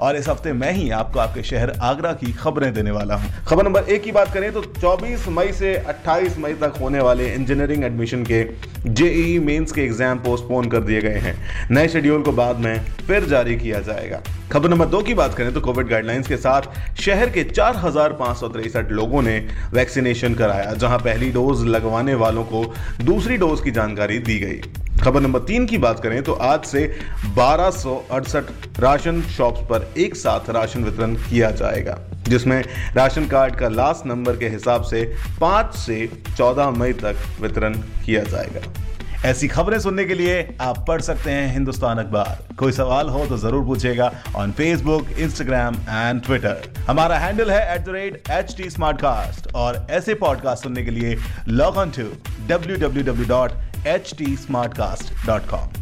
और इस हफ़्ते मैं ही आपको आपके शहर आगरा की खबरें देने वाला हूँ। खबर नंबर एक की बात करें तो 24 मई से 28 मई तक होने वाले इंजीनियरिंग एडमिशन के जेई मेंस के एग्ज़ाम पोस्टपोन कर दिए गए हैं। नए शेड्यूल को बाद में फिर जारी किया जाएगा। खबर नंबर दो की बात करें तो कोविड गाइडलाइंस के साथ शहर के चार लोगों ने वैक्सीनेशन कराया, जहाँ पहली डोज लगवाने वालों को दूसरी डोज की जानकारी दी गई। खबर नंबर तीन की बात करें तो आज से बारह राशन शॉप्स पर एक साथ राशन वितरण किया जाएगा, जिसमें राशन कार्ड का लास्ट नंबर के हिसाब से पाँच से चौदह मई तक वितरण किया जाएगा। ऐसी खबरें सुनने के लिए आप पढ़ सकते हैं हिंदुस्तान अखबार। कोई सवाल हो तो ज़रूर पूछेगा on Facebook Instagram and Twitter हमारा हैंडल है at the rate H T और ऐसे पॉडकास्ट सुनने के लिए log on to W W W dot H T Smartcast dot com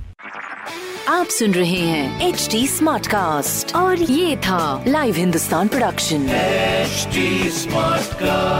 आप सुन रहे हैं एच टी स्मार्ट कास्ट और ये था live Hindustan production H smart Smartcast.